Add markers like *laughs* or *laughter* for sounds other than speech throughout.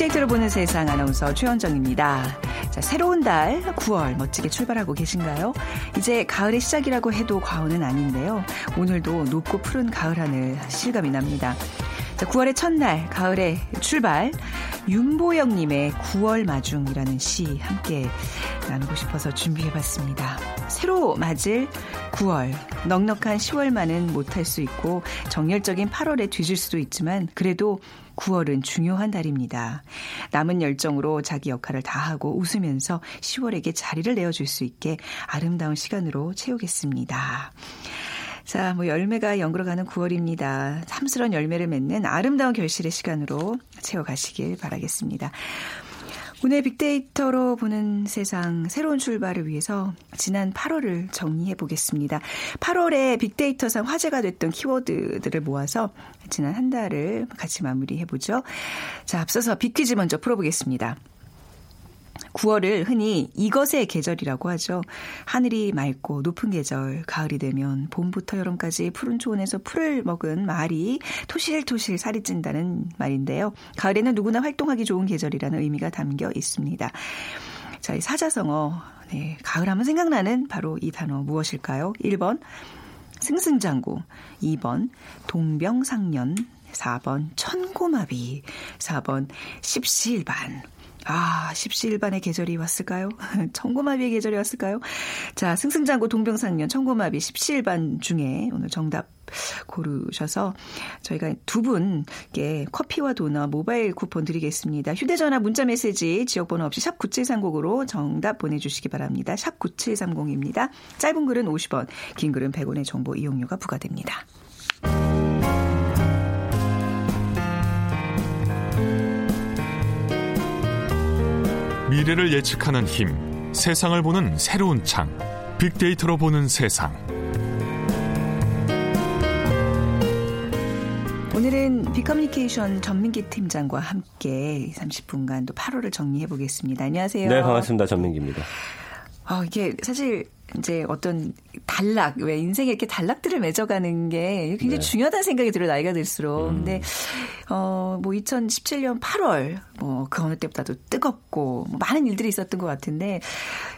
빅데이터로 보는 세상 아나운서 최현정입니다. 자, 새로운 달 9월 멋지게 출발하고 계신가요? 이제 가을의 시작이라고 해도 과언은 아닌데요. 오늘도 높고 푸른 가을 하늘 실감이 납니다. 자, 9월의 첫날, 가을의 출발. 윤보영님의 9월 마중이라는 시 함께 나누고 싶어서 준비해봤습니다. 새로 맞을 9월, 넉넉한 10월만은 못할 수 있고 정열적인 8월에 뒤질 수도 있지만 그래도 9월은 중요한 달입니다. 남은 열정으로 자기 역할을 다하고 웃으면서 10월에게 자리를 내어줄 수 있게 아름다운 시간으로 채우겠습니다. 자, 뭐 열매가 연그러가는 9월입니다. 삼스러운 열매를 맺는 아름다운 결실의 시간으로 채워가시길 바라겠습니다. 오늘 빅데이터로 보는 세상 새로운 출발을 위해서 지난 8월을 정리해 보겠습니다. 8월에 빅데이터상 화제가 됐던 키워드들을 모아서 지난 한 달을 같이 마무리해 보죠. 자, 앞서서 빅퀴즈 먼저 풀어보겠습니다. 9월을 흔히 이것의 계절이라고 하죠. 하늘이 맑고 높은 계절, 가을이 되면 봄부터 여름까지 푸른 초원에서 풀을 먹은 말이 토실토실 살이 찐다는 말인데요. 가을에는 누구나 활동하기 좋은 계절이라는 의미가 담겨 있습니다. 자, 이 사자성어, 네, 가을 하면 생각나는 바로 이 단어 무엇일까요? 1번, 승승장구. 2번, 동병상련. 4번, 천고마비. 4번, 십시일반. 아, 십시일반의 계절이 왔을까요? *laughs* 청고마비의 계절이 왔을까요? 자, 승승장구 동병상련 청고마비 십시일반 중에 오늘 정답 고르셔서 저희가 두 분께 커피와 도넛 모바일 쿠폰 드리겠습니다. 휴대전화 문자 메시지 지역번호 없이 샵 9730으로 정답 보내주시기 바랍니다. 샵 9730입니다. 짧은 글은 50원, 긴 글은 100원의 정보 이용료가 부과됩니다. 미래를 예측하는 힘, 세상을 보는 새로운 창, 빅데이터로 보는 세상. 오늘은 빅커뮤니케이션 전민기 팀장과 함께 30분간 또 8월을 정리해 보겠습니다. 안녕하세요. 네, 반갑습니다. 전민기입니다. 아, 이게 사실 이제 어떤 단락 왜 인생에 이렇게 단락들을 맺어가는 게 굉장히 네. 중요하다는 생각이 들어요 나이가 들수록 음. 근데 어 뭐 2017년 8월 뭐 그 어느 때보다도 뜨겁고 뭐 많은 일들이 있었던 것 같은데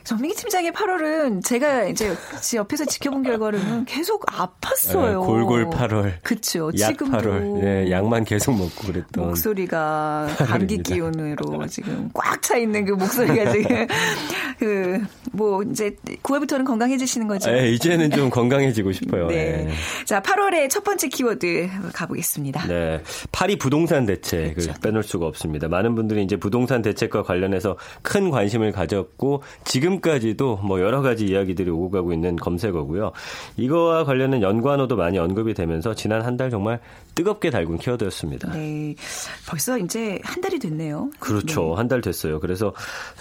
정민기 팀장의 8월은 제가 이제 옆에서 지켜본 결과로는 계속 아팠어요. 네, 골골 8월. 그렇죠. 지금도 8월. 네, 약만 계속 먹고 그랬던 목소리가 감기 기운으로 지금 꽉 차 있는 그 목소리가 지금 *laughs* 그 뭐 이제 9월부터는 건강해지시는 거죠. 네, 이제는 좀 *laughs* 건강해지고 싶어요. 네. 네. 자, 8월의 첫 번째 키워드 가보겠습니다. 네. 파리 부동산 대책을 그렇죠. 빼놓을 수가 없습니다. 많은 분들이 이제 부동산 대책과 관련해서 큰 관심을 가졌고 지금까지도 뭐 여러 가지 이야기들이 오고 가고 있는 검색어고요. 이거와 관련된 연관어도 많이 언급이 되면서 지난 한 달 정말 뜨겁게 달군 키워드였습니다. 네. 벌써 이제 한 달이 됐네요. 그렇죠. 네. 한달 됐어요. 그래서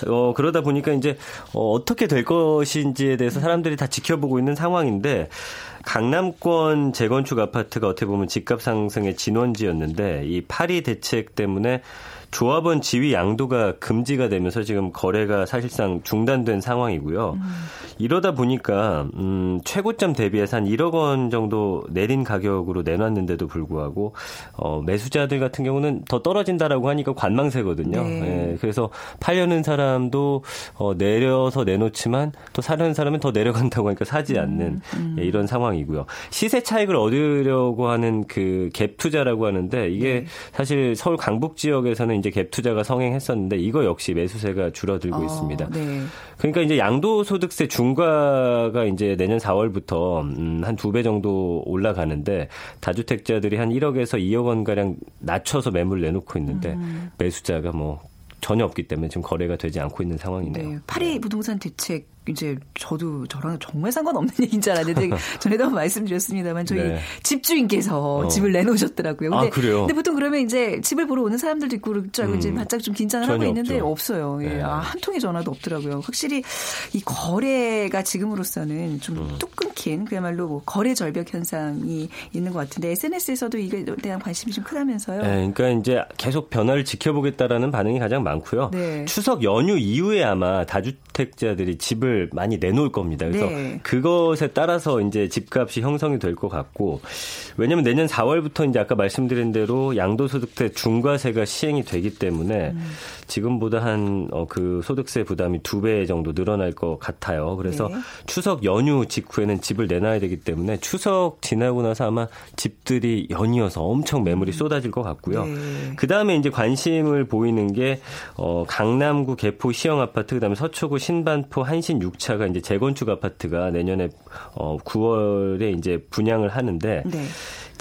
어 그러다 보니까 이제 어, 어떻게 될 것인지에 대해서 사람들이 다 지켜보고 있는 상황인데 강남권 재건축 아파트가 어떻게 보면 집값 상승의 진원지였는데 이 파리 대책 때문에 조합원 지위 양도가 금지가 되면서 지금 거래가 사실상 중단된 상황이고요. 음. 이러다 보니까 음 최고점 대비해서 한 1억 원 정도 내린 가격으로 내놨는데도 불구하고 어 매수자들 같은 경우는 더 떨어진다라고 하니까 관망세거든요. 네. 예, 그래서 팔려는 사람도 어 내려서 내놓지만 또 사려는 사람은 더 내려간다고 하니까 사지 않는 음. 음. 예, 이런 상황이고요. 시세 차익을 얻으려고 하는 그 갭 투자라고 하는데 이게 네. 사실 서울 강북 지역에서는 이제 갭 투자가 성행했었는데 이거 역시 매수세가 줄어들고 어, 있습니다. 네. 그러니까 이제 양도소득세 중과가 이제 내년 4월부터 음, 한두 배 정도 올라가는데 다주택자들이 한 1억에서 2억 원 가량 낮춰서 매물 내놓고 있는데 음. 매수자가 뭐 전혀 없기 때문에 지금 거래가 되지 않고 있는 상황이네요. 네. 파리 부동산 대책 이제 저도 저랑 정말 상관없는 *laughs* 얘기인 줄 알았는데 전에도 말씀드렸습니다만 저희 네. 집주인께서 어. 집을 내놓으셨더라고요. 근데, 아, 그래요? 근데 보통 그러면 이제 집을 보러 오는 사람들도 있고 알고 음. 이제 바짝 좀 긴장을 하고 있는데 없죠. 없어요. 예. 네. 아, 한 통의 전화도 없더라고요. 확실히 이 거래가 지금으로서는 좀뚝 음. 끊긴 그야말로 뭐 거래 절벽 현상이 있는 것 같은데 SNS에서도 이게 대한 관심이 좀 크다면서요. 네, 그러니까 이제 계속 변화를 지켜보겠다라는 반응이 가장 많고요. 네. 추석 연휴 이후에 아마 다주택자들이 집을 집을 많이 내놓을 겁니다. 그래서 네. 그것에 따라서 이제 집값이 형성이 될 것 같고 왜냐하면 내년 4월부터 이제 아까 말씀드린 대로 양도소득세 중과세가 시행이 되기 때문에 음. 지금보다 한그 어, 소득세 부담이 두 배 정도 늘어날 것 같아요. 그래서 네. 추석 연휴 직후에는 집을 내놔야 되기 때문에 추석 지나고 나서 아마 집들이 연이어서 엄청 매물이 음. 쏟아질 것 같고요. 네. 그 다음에 이제 관심을 보이는 게 어, 강남구 개포 시형 아파트 그다음에 서초구 신반포 한신 6차가 이제 재건축 아파트가 내년에 어, 9월에 이제 분양을 하는데. 네.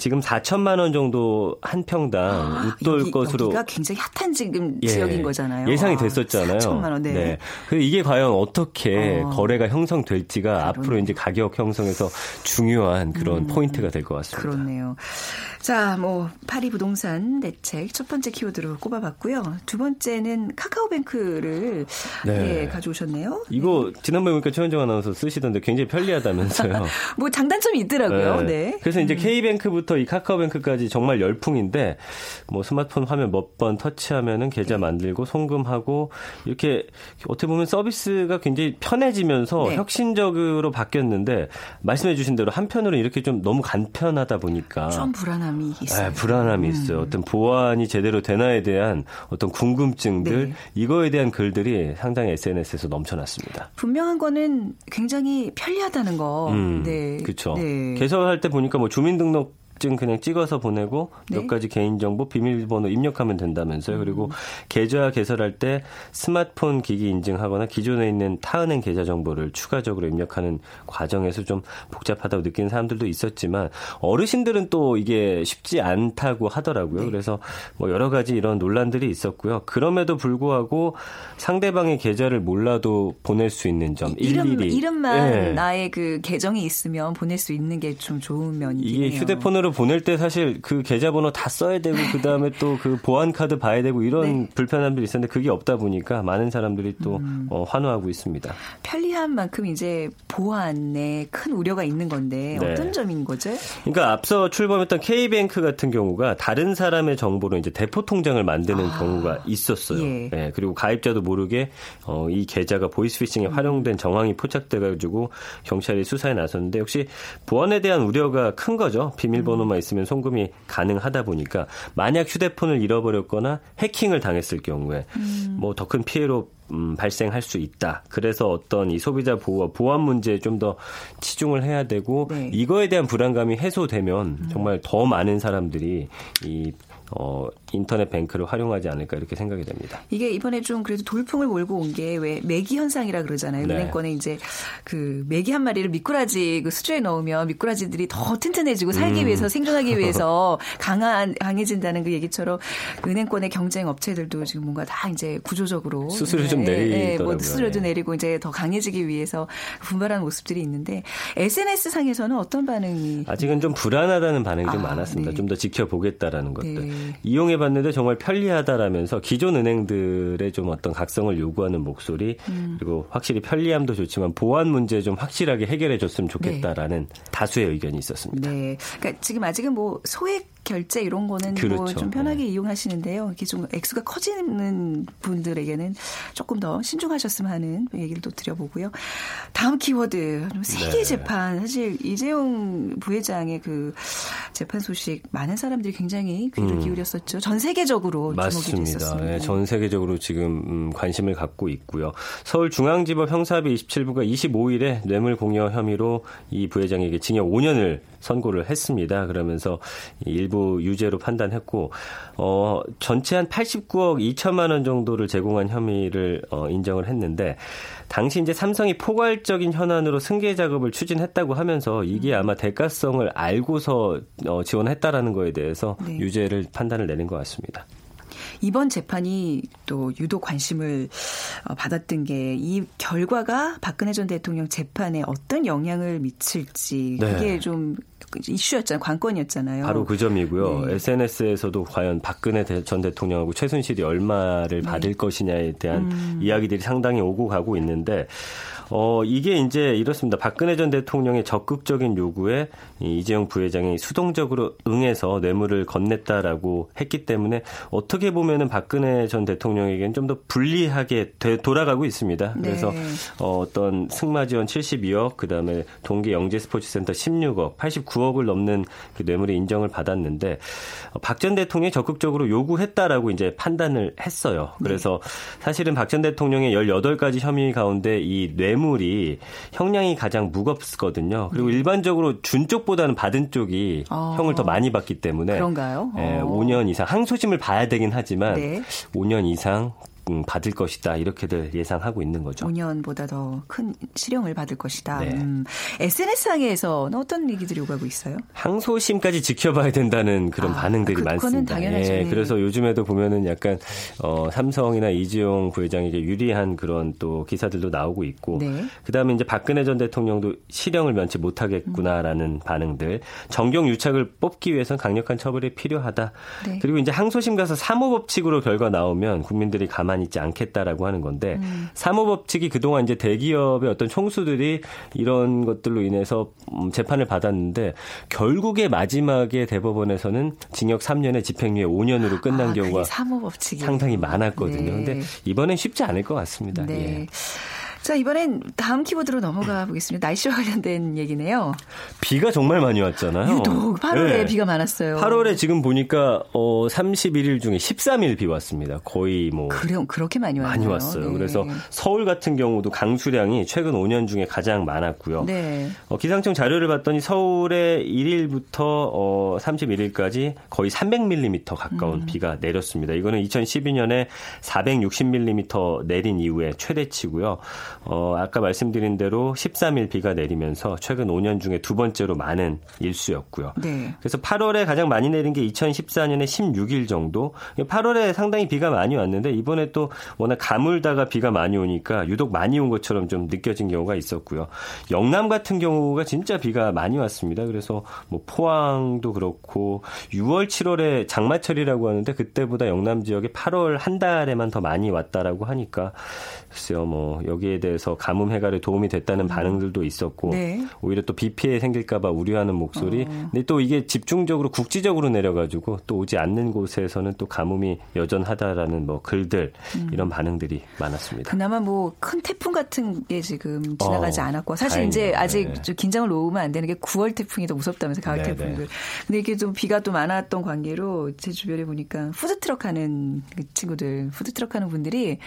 지금 4천만 원 정도 한 평당 아, 웃돌 여기, 것으로 여기가 굉장히 핫한 지금 예, 지역인 거잖아요. 예상이 아, 됐었잖아요. 4천만 원. 네. 네. 그래서 이게 과연 어떻게 어. 거래가 형성될지가 아, 앞으로 이제 가격 형성에서 중요한 그런 음, 포인트가 될 것 같습니다. 그렇네요. 자, 뭐 파리 부동산 대책 첫 번째 키워드로 꼽아봤고요. 두 번째는 카카오뱅크를 네. 예, 가져오셨네요. 이거 지난번에 보니까 최현정 아나운서 쓰시던데 굉장히 편리하다면서요. *laughs* 뭐 장단점이 있더라고요. *laughs* 네. 네. 그래서 이제 음. K뱅크부터 이 카카오뱅크까지 정말 열풍인데 뭐 스마트폰 화면 몇 번 터치하면은 계좌 네. 만들고 송금하고 이렇게 어떻게 보면 서비스가 굉장히 편해지면서 네. 혁신적으로 바뀌었는데 말씀해 주신 대로 한편으로는 이렇게 좀 너무 간편하다 보니까 좀 불안함이 있어요. 네, 불안함이 음. 있어요. 어떤 보안이 제대로 되나에 대한 어떤 궁금증들 네. 이거에 대한 글들이 상당히 SNS에서 넘쳐났습니다. 분명한 거는 굉장히 편리하다는 거. 음, 네. 그렇죠. 네. 개설할 때 보니까 뭐 주민등록 자격증 그냥 찍어서 보내고 네. 몇 가지 개인정보 비밀번호 입력하면 된다면서요. 그리고 음. 계좌 개설할 때 스마트폰 기기 인증하거나 기존에 있는 타은행 계좌 정보를 추가적으로 입력하는 과정에서 좀 복잡하다고 느끼는 사람들도 있었지만 어르신들은 또 이게 쉽지 않다고 하더라고요. 네. 그래서 뭐 여러 가지 이런 논란들이 있었고요. 그럼에도 불구하고 상대방의 계좌를 몰라도 보낼 수 있는 점 이름, 일일이 이름만 네. 나의 그 계정이 있으면 보낼 수 있는 게 좀 좋은 면이긴 이게 휴대폰으로 보낼 때 사실 그 계좌번호 다 써야 되고 그 다음에 또 그 보안 카드 봐야 되고 이런 네. 불편함들이 있었는데 그게 없다 보니까 많은 사람들이 또 음. 어, 환호하고 있습니다. 편리한 만큼 이제 보안에 큰 우려가 있는 건데 네. 어떤 점인 거죠? 그러니까 앞서 출범했던 K뱅크 같은 경우가 다른 사람의 정보로 이제 대포 통장을 만드는 아. 경우가 있었어요. 예. 네, 그리고 가입자도 모르게 어, 이 계좌가 보이스피싱에 음. 활용된 정황이 포착돼가지고 경찰이 수사에 나섰는데 역시 보안에 대한 우려가 큰 거죠. 비밀번호 번호만 있으면 송금이 가능하다 보니까 만약 휴대폰을 잃어버렸거나 해킹을 당했을 경우에 음. 뭐더 큰 피해로 음, 발생할 수 있다. 그래서 어떤 이 소비자 보호와 보안 문제에 좀 더 치중을 해야 되고 네. 이거에 대한 불안감이 해소되면 음. 정말 더 많은 사람들이 이 어, 인터넷 뱅크를 활용하지 않을까 이렇게 생각이 됩니다. 이게 이번에 좀 그래도 돌풍을 몰고 온 게 왜 매기 현상이라 그러잖아요. 네. 은행권에 이제 그 매기 한 마리를 미꾸라지 그 수조에 넣으면 미꾸라지들이 더 튼튼해지고 살기 음. 위해서 생존하기 위해서 *laughs* 강한 강해진다는 그 얘기처럼 은행권의 경쟁 업체들도 지금 뭔가 다 이제 구조적으로 수수료 좀 네, 내리더라고요. 네, 뭐 수수료도 네. 내리고 이제 더 강해지기 위해서 분발하는 모습들이 있는데 SNS 상에서는 어떤 반응이 아직은 좀 불안하다는 반응이 아, 좀 많았습니다. 네. 좀더 지켜보겠다라는 것들. 네. 이용해 봤는데 정말 편리하다라면서 기존 은행들의 좀 어떤 각성을 요구하는 목소리 음. 그리고 확실히 편리함도 좋지만 보안 문제 좀 확실하게 해결해 줬으면 좋겠다라는 네. 다수의 의견이 있었습니다. 네. 그러니까 지금 아직은 뭐 소액 결제 이런 거는 뭐 그렇죠. 뭐좀 편하게 네. 이용하시는데요. 이렇게 좀 액수가 커지는 분들에게는 조금 더 신중하셨으면 하는 얘기를 또 드려보고요. 다음 키워드 세계 네. 재판 사실 이재용 부회장의 그 재판 소식 많은 사람들이 굉장히 귀를 음. 기울였었죠. 전 세계적으로 맞습니다. 주목이 됐었습니다. 네, 전 세계적으로 지금 음, 관심을 갖고 있고요. 서울중앙지법 형사비 27부가 25일에 뇌물 공여 혐의로 이 부회장에게 징역 5년을 선고를 했습니다. 그러면서 일부 유죄로 판단했고 어 전체 한 89억 2천만 원 정도를 제공한 혐의를 어 인정을 했는데 당시 이제 삼성이 포괄적인 현안으로 승계 작업을 추진했다고 하면서 이게 음. 아마 대가성을 알고서 어 지원했다라는 거에 대해서 네. 유죄를 판단을 내린 것 같습니다. 이번 재판이 또 유독 관심을 어, 받았던 게 이 결과가 박근혜 전 대통령 재판에 어떤 영향을 미칠지 그게 네. 좀 이슈였잖아요. 관건이었잖아요. 바로 그 점이고요. 네. SNS에서도 과연 박근혜 전 대통령하고 최순실이 얼마를 네. 받을 것이냐에 대한 음. 이야기들이 상당히 오고 가고 있는데 어, 이게 이제 이렇습니다. 박근혜 전 대통령의 적극적인 요구에 이재용 부회장이 수동적으로 응해서 뇌물을 건넸다라고 했기 때문에 어떻게 보면은 박근혜 전 대통령에게는 좀 더 불리하게 되, 돌아가고 있습니다. 네. 그래서 어, 어떤 승마 지원 72억, 그 다음에 동계 영재 스포츠센터 16억, 89억을 넘는 그 뇌물의 인정을 받았는데 어, 박전 대통령이 적극적으로 요구했다라고 이제 판단을 했어요. 그래서 네. 사실은 박 전 대통령의 18가지 혐의 가운데 이 뇌물 이 형량이 가장 무겁거든요. 그리고 네. 일반적으로 준 쪽보다는 받은 쪽이 어. 형을 더 많이 받기 때문에 그런가요? 예, 5년 이상 항소심을 봐야 되긴 하지만 네. 5년 이상 음, 받을 것이다 이렇게들 예상하고 있는 거죠. 5년보다 더 큰 실형을 받을 것이다. 네. 음, SNS상에서는 어떤 얘기들이 오가고 있어요? 항소심까지 지켜봐야 된다는 그런 아, 반응들이 그, 많습니다. 당연하죠. 예, 네. 그래서 요즘에도 보면은 약간 어, 삼성이나 이지용 부회장에게 유리한 그런 또 기사들도 나오고 있고 네. 그다음에 이제 박근혜 전 대통령도 실형을 면치 못하겠구나라는 음. 반응들 정경 유착을 뽑기 위해서는 강력한 처벌이 필요하다. 네. 그리고 이제 항소심 가서 사모 법칙으로 결과 나오면 국민들이 가만히 가만히 있지 않겠다라고 하는 건데 음. 사모법칙이 그동안 이제 대기업의 어떤 총수들이 이런 것들로 인해서 음, 재판을 받았는데 결국에 마지막에 대법원에서는 징역 3년에 집행유예 5년으로 끝난 아, 경우가 상당히 많았거든요. 네. 근데 이번엔 쉽지 않을 것 같습니다. 네. 예. 자, 이번엔 다음 키워드로 넘어가 보겠습니다. 날씨와 관련된 얘기네요. 비가 정말 많이 왔잖아요. 유독 8월에 네. 비가 많았어요. 8월에 지금 보니까 어 31일 중에 13일 비 왔습니다. 거의 뭐 그래 그렇게 많이 왔어요. 많이 왔어요. 네. 그래서 서울 같은 경우도 강수량이 최근 5년 중에 가장 많았고요. 네. 어, 기상청 자료를 봤더니 서울에 1일부터 어 31일까지 거의 300mm 가까운 음. 비가 내렸습니다. 이거는 2012년에 460mm 내린 이후에 최대치고요. 어, 아까 말씀드린 대로 13일 비가 내리면서 최근 5년 중에 두 번째로 많은 일수였고요. 네. 그래서 8월에 가장 많이 내린 게 2014년에 16일 정도. 8월에 상당히 비가 많이 왔는데 이번에 또 워낙 가물다가 비가 많이 오니까 유독 많이 온 것처럼 좀 느껴진 경우가 있었고요. 영남 같은 경우가 진짜 비가 많이 왔습니다. 그래서 뭐 포항도 그렇고 6월, 7월에 장마철이라고 하는데 그때보다 영남 지역에 8월 한 달에만 더 많이 왔다라고 하니까 글쎄요, 뭐 여기에 대해서 가뭄 해결에 도움이 됐다는 음. 반응들도 있었고 네. 오히려 또 비 피해 생길까봐 우려하는 목소리. 어. 근데 또 이게 집중적으로 국지적으로 내려가지고 또 오지 않는 곳에서는 또 가뭄이 여전하다라는 뭐 글들 음. 이런 반응들이 많았습니다. 그나마 뭐 큰 태풍 같은 게 지금 지나가지 어, 않았고 사실 다행이네요. 이제 아직 네. 좀 긴장을 놓으면 안 되는 게 9월 태풍이 더 무섭다면서 가을 네, 태풍들. 네. 근데 이게 좀 비가 또 많았던 관계로 제 주변에 보니까 푸드트럭 하는 그 친구들, 푸드트럭 하는 분들이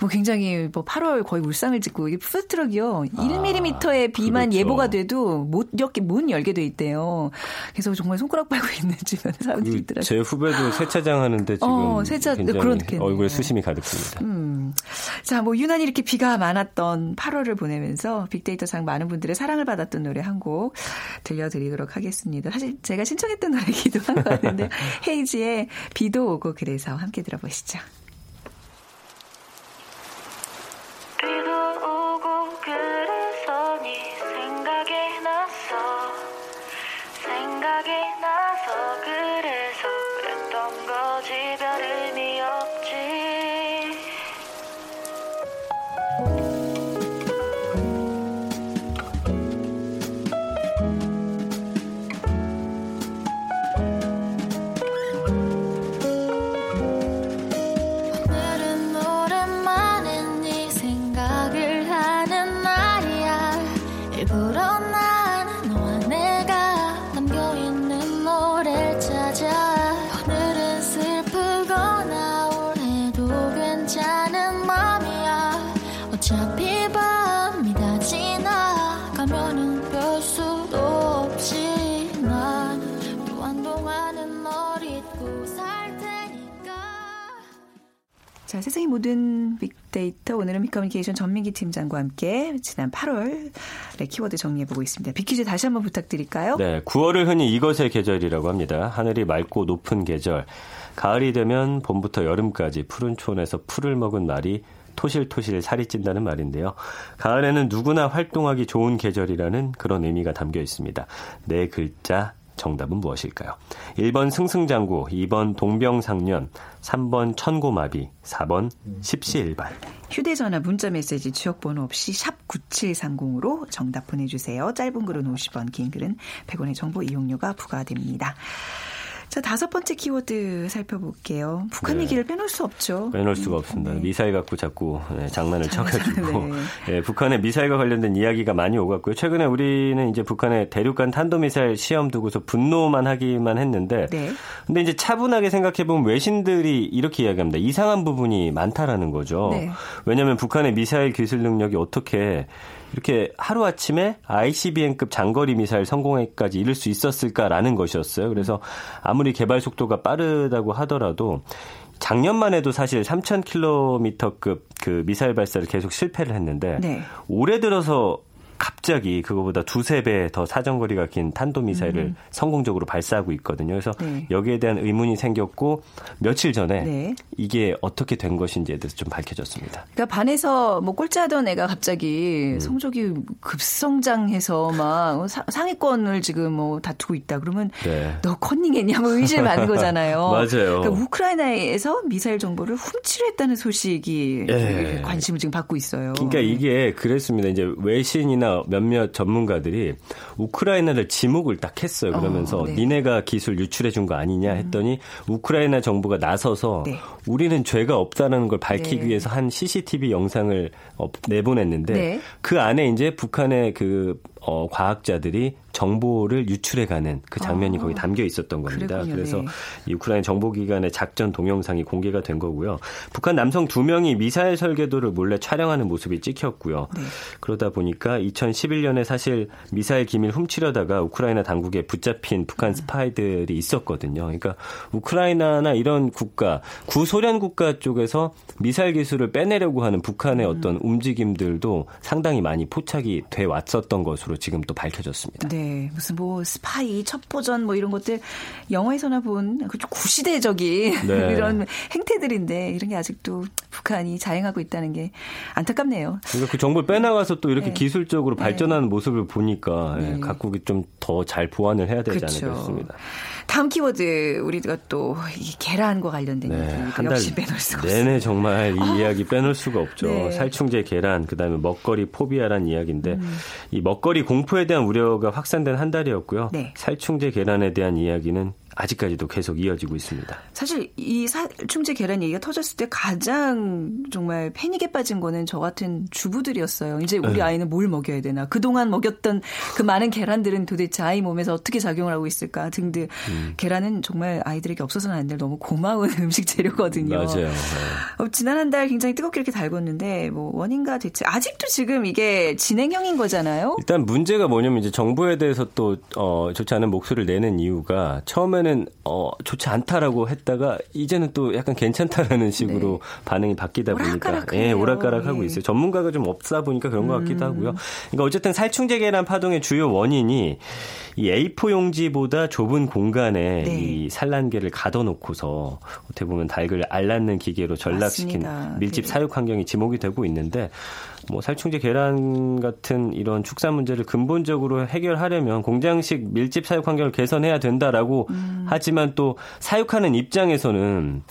뭐 굉장히 뭐 8월 거의 울 상을 짓고 이게 푸드트럭이요. 아, 1mm의 비만 그렇죠. 예보가 돼도 못 열게 문 열게 돼 있대요. 그래서 정말 손가락 빨고 있는 *laughs* 주변 사람들이 그 있더라고요. 제 후배도 세차장 하는데 지금 어, 세차 그렇게 얼굴에 수심이 가득합니다. 음. 자, 뭐 유난히 이렇게 비가 많았던 8월을 보내면서 빅데이터상 많은 분들의 사랑을 받았던 노래 한 곡 들려드리도록 하겠습니다. 사실 제가 신청했던 노래기도 한 것 같은데 *laughs* 헤이지의 비도 오고 그래서 함께 들어보시죠. 모든 빅데이터 오늘은 미커뮤니케이션 전민기 팀장과 함께 지난 8월 키워드 정리해보고 있습니다. 빅퀴즈 다시 한번 부탁드릴까요? 네, 9월을 흔히 이것의 계절이라고 합니다. 하늘이 맑고 높은 계절. 가을이 되면 봄부터 여름까지 푸른 촌에서 풀을 먹은 말이 토실토실 살이 찐다는 말인데요. 가을에는 누구나 활동하기 좋은 계절이라는 그런 의미가 담겨 있습니다. 네 글자 정답은 무엇일까요? 1번 승승장구, 2번 동병상련, 3번 천고마비, 4번 십시일반. 휴대전화 문자메시지 지역번호 없이 샵 9730으로 정답 보내주세요. 짧은 글은 50원, 긴 글은 100원의 정보 이용료가 부과됩니다. 자, 다섯 번째 키워드 살펴볼게요. 북한 네. 얘기를 빼놓을 수 없죠. 빼놓을 수가 음, 없습니다. 네. 미사일 갖고 자꾸 네, 장난을 쳐가지고 네. 네. 북한의 미사일과 관련된 이야기가 많이 오갔고요. 최근에 우리는 이제 북한의 대륙간 탄도미사일 시험 두고서 분노만 하기만 했는데, 네. 근데 이제 차분하게 생각해 보면 외신들이 이렇게 이야기합니다. 이상한 부분이 많다라는 거죠. 네. 왜냐하면 북한의 미사일 기술 능력이 어떻게 이렇게 하루아침에 ICBM급 장거리 미사일 성공에까지 이를 수 있었을까라는 것이었어요. 그래서 아무 리 개발 속도가 빠르다고 하더라도 작년만 해도 사실 3,000km급 그 미사일 발사를 계속 실패를 했는데 네. 올해 들어서 갑자기 그거보다 두세 배 더 사정거리가 긴 탄도미사일을 음. 성공적으로 발사하고 있거든요. 그래서 네. 여기에 대한 의문이 생겼고 며칠 전에 네. 이게 어떻게 된 것인지에 대해서 좀 밝혀졌습니다. 그러니까 반에서 뭐 꼴찌하던 애가 갑자기 음. 성적이 급성장해서 막 상위권을 지금 뭐 다투고 있다. 그러면 네. 너 컨닝했냐 뭐 의심을 받는 *laughs* 거잖아요. 맞아요. 그러니까 우크라이나에서 미사일 정보를 훔치려 했다는 소식이 네. 관심을 지금 받고 있어요. 그러니까 이게 그랬습니다. 이제 외신이나 우크라이나 몇몇 전문가들이 우크라이나를 지목을 딱 했어요. 그러면서 어, 네. 니네가 기술 유출해 준 거 아니냐 했더니 음. 우크라이나 정부가 나서서 네. 우리는 죄가 없다는 걸 밝히기 네. 위해서 한 CCTV 영상을 어, 내보냈는데 네. 그 안에 이제 북한의 그 어, 과학자들이 정보를 유출해가는 그 장면이 아, 거기 담겨 있었던 겁니다. 그랬군요, 그래서 네. 이 우크라이나 정보기관의 작전 동영상이 공개가 된 거고요. 북한 남성 두 명이 미사일 설계도를 몰래 촬영하는 모습이 찍혔고요. 네. 그러다 보니까 2011년에 사실 미사일 기밀 훔치려다가 우크라이나 당국에 붙잡힌 북한 음. 스파이들이 있었거든요. 그러니까 우크라이나나 이런 국가, 구소련 국가 쪽에서 미사일 기술을 빼내려고 하는 북한의 음. 어떤 움직임들도 상당히 많이 포착이 돼 왔었던 것으로 지금 또 밝혀졌습니다. 네, 무슨 뭐 스파이, 첩보전 뭐 이런 것들 영화에서나 본 구시대적인 네. *laughs* 이런 행태들인데 이런 게 아직도 북한이 자행하고 있다는 게 안타깝네요. 그러니까 그 정보를 빼나가서 또 이렇게 네. 기술적으로 네. 발전하는 모습을 보니까 예, 네. 각국이 좀 더 잘 보완을 해야 되지 그렇죠. 않을까 싶습니다. 다음 키워드 우리가 또 계란과 관련된 네, 얘기 역시 빼놓을 수가 없어요. 내내 정말 이 아. 이야기 빼놓을 수가 없죠. 네. 살충제 계란, 그다음에 먹거리 포비아란 이야기인데 음. 이 먹거리 공포에 대한 우려가 확산된 한 달이었고요. 네. 살충제 계란에 대한 이야기는 아직까지도 계속 이어지고 있습니다. 사실 이 살충제 계란 얘기가 터졌을 때 가장 정말 패닉에 빠진 거는 저 같은 주부들이었어요. 이제 우리 네. 아이는 뭘 먹여야 되나? 그동안 먹였던 그 많은 계란들은 도대체 아이 몸에서 어떻게 작용을 하고 있을까 등등. 음. 계란은 정말 아이들에게 없어서는 안 될 너무 고마운 *laughs* 음식 재료거든요. 맞아요. 네. 어, 지난 한 달 굉장히 뜨겁게 이렇게 달궜는데 뭐 원인과 대체 아직도 지금 이게 진행형인 거잖아요. 일단 문제가 뭐냐면 이제 정부에 대해서 또 어, 좋지 않은 목소리를 내는 이유가 처음에는 어, 좋지 않다라고 했다가 이제는 또 약간 괜찮다라는 식으로 네. 반응이 바뀌다 보니까 예, 오락가락하고 네. 있어요. 전문가가 좀 없다 보니까 그런 것 같기도 음. 하고요. 그러니까 어쨌든 살충제 계란 파동의 주요 원인이 이 A4 용지보다 좁은 공간에 네. 이 산란계를 가둬놓고서 어떻게 보면 닭을 알낳는 기계로 전락시킨 맞습니다. 밀집 네. 사육 환경이 지목이 되고 있는데 뭐 살충제 계란 같은 이런 축산 문제를 근본적으로 해결하려면 공장식 밀집 사육 환경을 개선해야 된다라고 음. 하지만 또 사육하는 입장에서는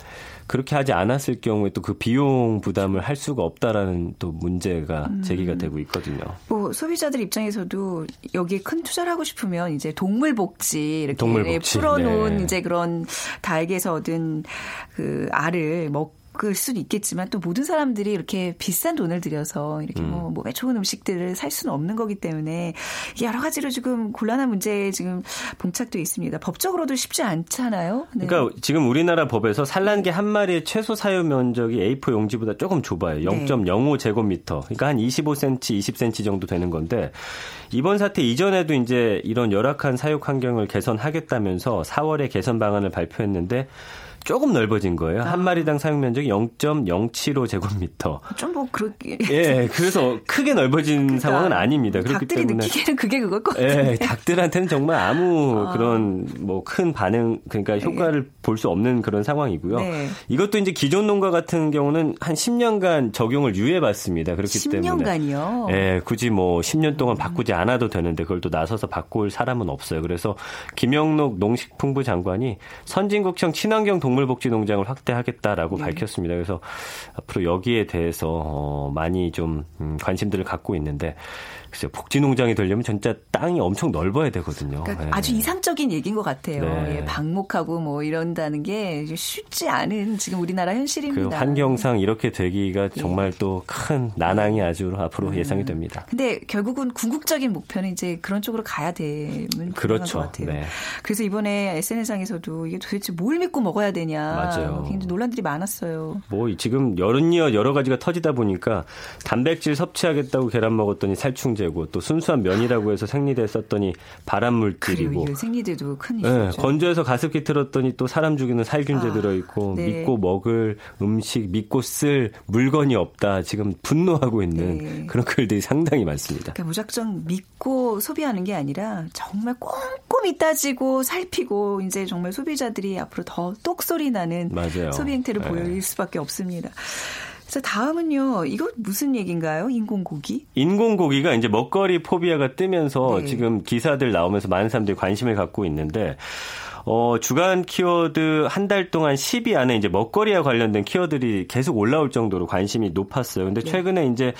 그렇게 하지 않았을 경우에 또 그 비용 부담을 할 수가 없다라는 또 문제가 음. 제기가 되고 있거든요. 뭐 소비자들 입장에서도 여기에 큰 투자를 하고 싶으면 이제 동물 복지 이렇게 동물 복지. 풀어놓은 네. 이제 그런 닭에서 얻은 그 알을 먹 바꿀 수는 있겠지만 또 모든 사람들이 이렇게 비싼 돈을 들여서 이렇게 뭐 음. 뭐 몸에 좋은 음식들을 살 수는 없는 거기 때문에 여러 가지로 지금 곤란한 문제에 지금 봉착돼 있습니다. 법적으로도 쉽지 않잖아요. 네. 그러니까 지금 우리나라 법에서 산란개 한 마리의 최소 사유 면적이 A4 용지보다 조금 좁아요. 0.05 제곱미터. 그러니까 한 25cm, 20cm 정도 되는 건데 이번 사태 이전에도 이제 이런 열악한 사육 환경을 개선하겠다면서 4월에 개선 방안을 발표했는데 조금 넓어진 거예요. 아. 한 마리당 사용 면적이 0.075제곱미터. 좀 뭐 그렇게 예, 그래서 크게 넓어진 그러니까 상황은 아닙니다. 그렇기 닭들이 때문에 느끼기에는 그게 그걸 것 같아요. 예, 닭들한테는 정말 아무 아. 그런 뭐 큰 반응 그러니까 네. 효과를 네. 볼수 없는 그런 상황이고요. 네. 이것도 이제 기존 농가 같은 경우는 한 10년간 적용을 유예 받습니다. 그렇기 10년간이요? 때문에 10년간이요? 예, 굳이 뭐 10년 동안 바꾸지 않아도 되는데 그걸 또 나서서 바꿀 사람은 없어요. 그래서 김영록 농식품부 장관이 선진국형 친환경 동물 복지 농장을 확대하겠다라고 네. 밝혔습니다. 그래서 앞으로 여기에 대해서 어, 많이 좀 음, 관심들을 갖고 있는데 글쎄요, 복지농장이 되려면 진짜 땅이 엄청 넓어야 되거든요. 그러니까 네. 아주 이상적인 얘기인 것 같아요. 네. 예, 방목하고 뭐 이런다는 게 쉽지 않은 지금 우리나라 현실입니다. 그 환경상 이렇게 되기가 예. 정말 또큰 난항이 아주 앞으로 음. 예상이 됩니다. 근데 결국은 궁극적인 목표는 이제 그런 쪽으로 가야 되면 그렇죠. 것 같아요. 네. 그래서 이번에 SNS상에서도 이게 도대체 뭘 믿고 먹어야 되냐. 맞아요. 굉장히 논란들이 많았어요. 뭐 지금 여름이어 여러 가지가 터지다 보니까 단백질 섭취하겠다고 계란 먹었더니 살충 생리제고 또 순수한 면이라고 해서 생리대 썼더니 발암 물질이고 생리대도 큰. 네, 건조해서 가습기 틀었더니 또 사람 죽이는 살균제 아, 들어 있고 네. 믿고 먹을 음식 믿고 쓸 물건이 없다. 지금 분노하고 있는 네. 그런 글들이 상당히 많습니다. 그러니까 무작정 믿고 소비하는 게 아니라 정말 꼼꼼히 따지고 살피고 이제 정말 소비자들이 앞으로 더 똑소리 나는 맞아요. 소비 행태를 네. 보일 수밖에 없습니다. 그래서 다음은요. 이거 무슨 얘기인가요? 인공고기? 인공고기가 이제 먹거리 포비아가 뜨면서 네. 지금 기사들 나오면서 많은 사람들이 관심을 갖고 있는데 어, 주간 키워드 한 달 동안 10위 안에 이제 먹거리와 관련된 키워드들이 계속 올라올 정도로 관심이 높았어요. 근데 네. 최근에 이제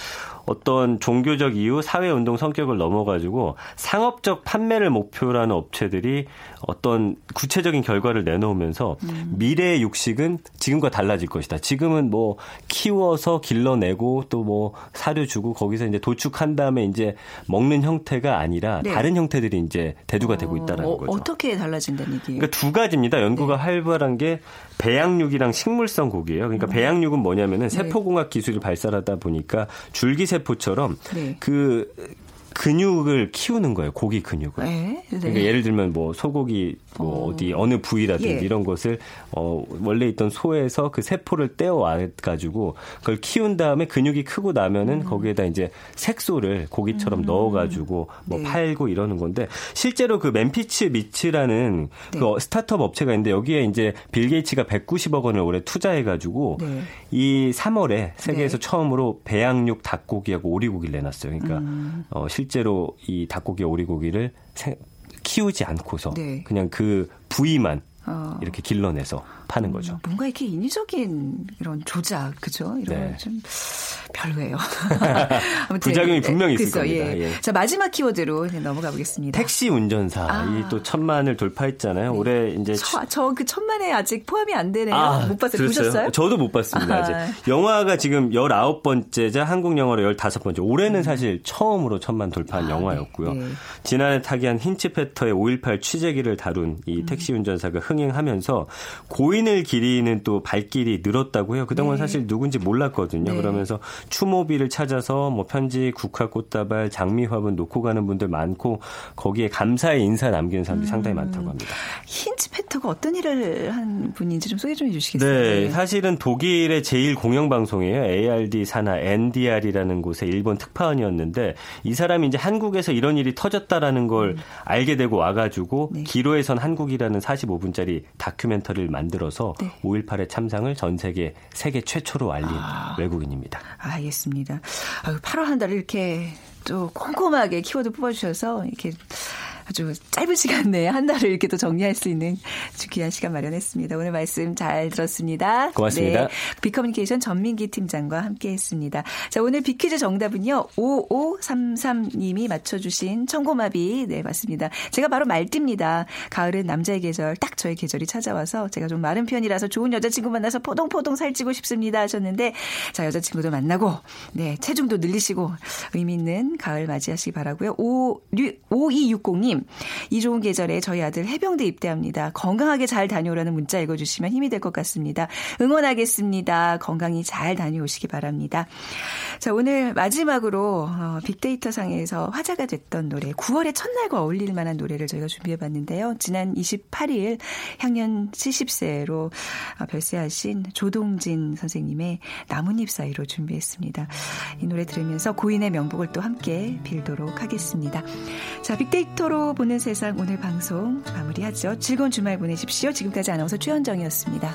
어떤 종교적 이유, 사회 운동 성격을 넘어가지고 상업적 판매를 목표로 하는 업체들이 어떤 구체적인 결과를 내놓으면서 음. 미래의 육식은 지금과 달라질 것이다. 지금은 뭐 키워서 길러내고 또 뭐 사료 주고 거기서 이제 도축한 다음에 이제 먹는 형태가 아니라 네. 다른 형태들이 이제 대두가 어, 되고 있다는 어, 거죠. 어떻게 달라진다는 얘기예요? 그러니까 두 가지입니다. 연구가 네. 활발한 게 배양육이랑 식물성 고기예요. 그러니까 음. 배양육은 뭐냐면은 네. 세포공학 기술을 발달하다 보니까 줄기세포처럼 네. 그 근육을 키우는 거예요. 고기 근육을. 네, 네. 그러니까 예를 들면 뭐 소고기 뭐 어. 디 어느 부위라든지 예. 이런 것을 어 원래 있던 소에서 그 세포를 떼어 와 가지고 그걸 키운 다음에 근육이 크고 나면은 음. 거기에다 이제 색소를 고기처럼 음. 넣어 가지고 뭐 네. 팔고 이러는 건데 실제로 그 맨피츠 미츠라는 네. 그 스타트업 업체가 있는데 여기에 이제 빌 게이츠가 190억 원을 올해 투자해 가지고 네. 이 3월에 세계에서 네. 처음으로 배양육 닭고기하고 오리고기를 내놨어요. 그러니까 음. 어 실 제로 이 닭고기 오리고기를 키우지 않고서 네. 그냥 그 부위만 어. 이렇게 길러내서 파는 거죠. 음, 뭔가 이렇게 인위적인 이런 조작, 그죠? 이런 네. 좀 별로예요. *laughs* 부작용이 분명히 있을 그쵸, 겁니다. 예. 예. 자 마지막 키워드로 넘어가 보겠습니다. 택시 운전사 아. 이또 천만을 돌파했잖아요. 네. 올해 이제 저그 천만에 아직 포함이 안 되네요. 아, 못 봤어요. 들었어요? 보셨어요? 저도 못 봤습니다. 아. 아직 영화가 지금 19번째자 한국 영화로 15번째. 올해는 음. 사실 처음으로 천만 돌파한 아, 영화였고요. 네. 지난해 타기한 힌치페터의 5.18 취재기를 다룬 이 음. 택시 운전사가 흥행하면서 고인 을 기리는 또 발길이 늘었다고 해요. 그동안 네. 사실 누군지 몰랐거든요. 네. 그러면서 추모비를 찾아서 뭐 편지, 국화, 꽃다발, 장미 화분 놓고 가는 분들 많고 거기에 감사의 인사 남기는 사람들이 음. 상당히 많다고 합니다. 힌츠 페터가 어떤 일을 한 분인지 좀 소개 좀 해주시겠어요? 네, 사실은 독일의 제일 공영 방송이에요. ARD 산하 NDR이라는 곳에 일본 특파원이었는데 이 사람이 이제 한국에서 이런 일이 터졌다라는 걸 음. 알게 되고 와가지고 네. 기로에선 한국이라는 45분짜리 다큐멘터리를 만들어 서 네. 5.18의 참상을 전 세계 세계 최초로 알린 아. 외국인입니다. 알겠습니다. 8월 한 달을 이렇게 또 꼼꼼하게 키워드 뽑아주셔서 이렇게 아주 짧은 시간 내에 한 달을 이렇게 또 정리할 수 있는 아주 귀한 시간 마련했습니다. 오늘 말씀 잘 들었습니다. 고맙습니다. 네, 비커뮤니케이션 전민기 팀장과 함께했습니다. 자 오늘 비퀴즈 정답은요 5533님이 맞춰주신 청고마비 네 맞습니다. 제가 바로 말띠입니다. 가을은 남자의 계절 딱 저의 계절이 찾아와서 제가 좀 마른 편이라서 좋은 여자친구 만나서 포동포동 살찌고 싶습니다 하셨는데 자 여자친구도 만나고 네 체중도 늘리시고 의미 있는 가을 맞이하시기 바라고요. 5260님 9986님, 이 좋은 계절에 저희 아들 해병대 입대합니다. 건강하게 잘 다녀오라는 문자 읽어주시면 힘이 될 것 같습니다. 응원하겠습니다. 건강히 잘 다녀오시기 바랍니다. 자, 오늘 마지막으로 어, 빅데이터 상에서 화제가 됐던 노래, 9월의 첫날과 어울릴 만한 노래를 저희가 준비해봤는데요. 지난 28일 향년 70세로 어, 별세하신 조동진 선생님의 나뭇잎 사이로 준비했습니다. 이 노래 들으면서 고인의 명복을 또 함께 빌도록 하겠습니다. 자, 빅데이터 보는 세상 오늘 방송 마무리하죠. 즐거운 주말 보내십시오. 지금까지 아나운서 최현정이었습니다.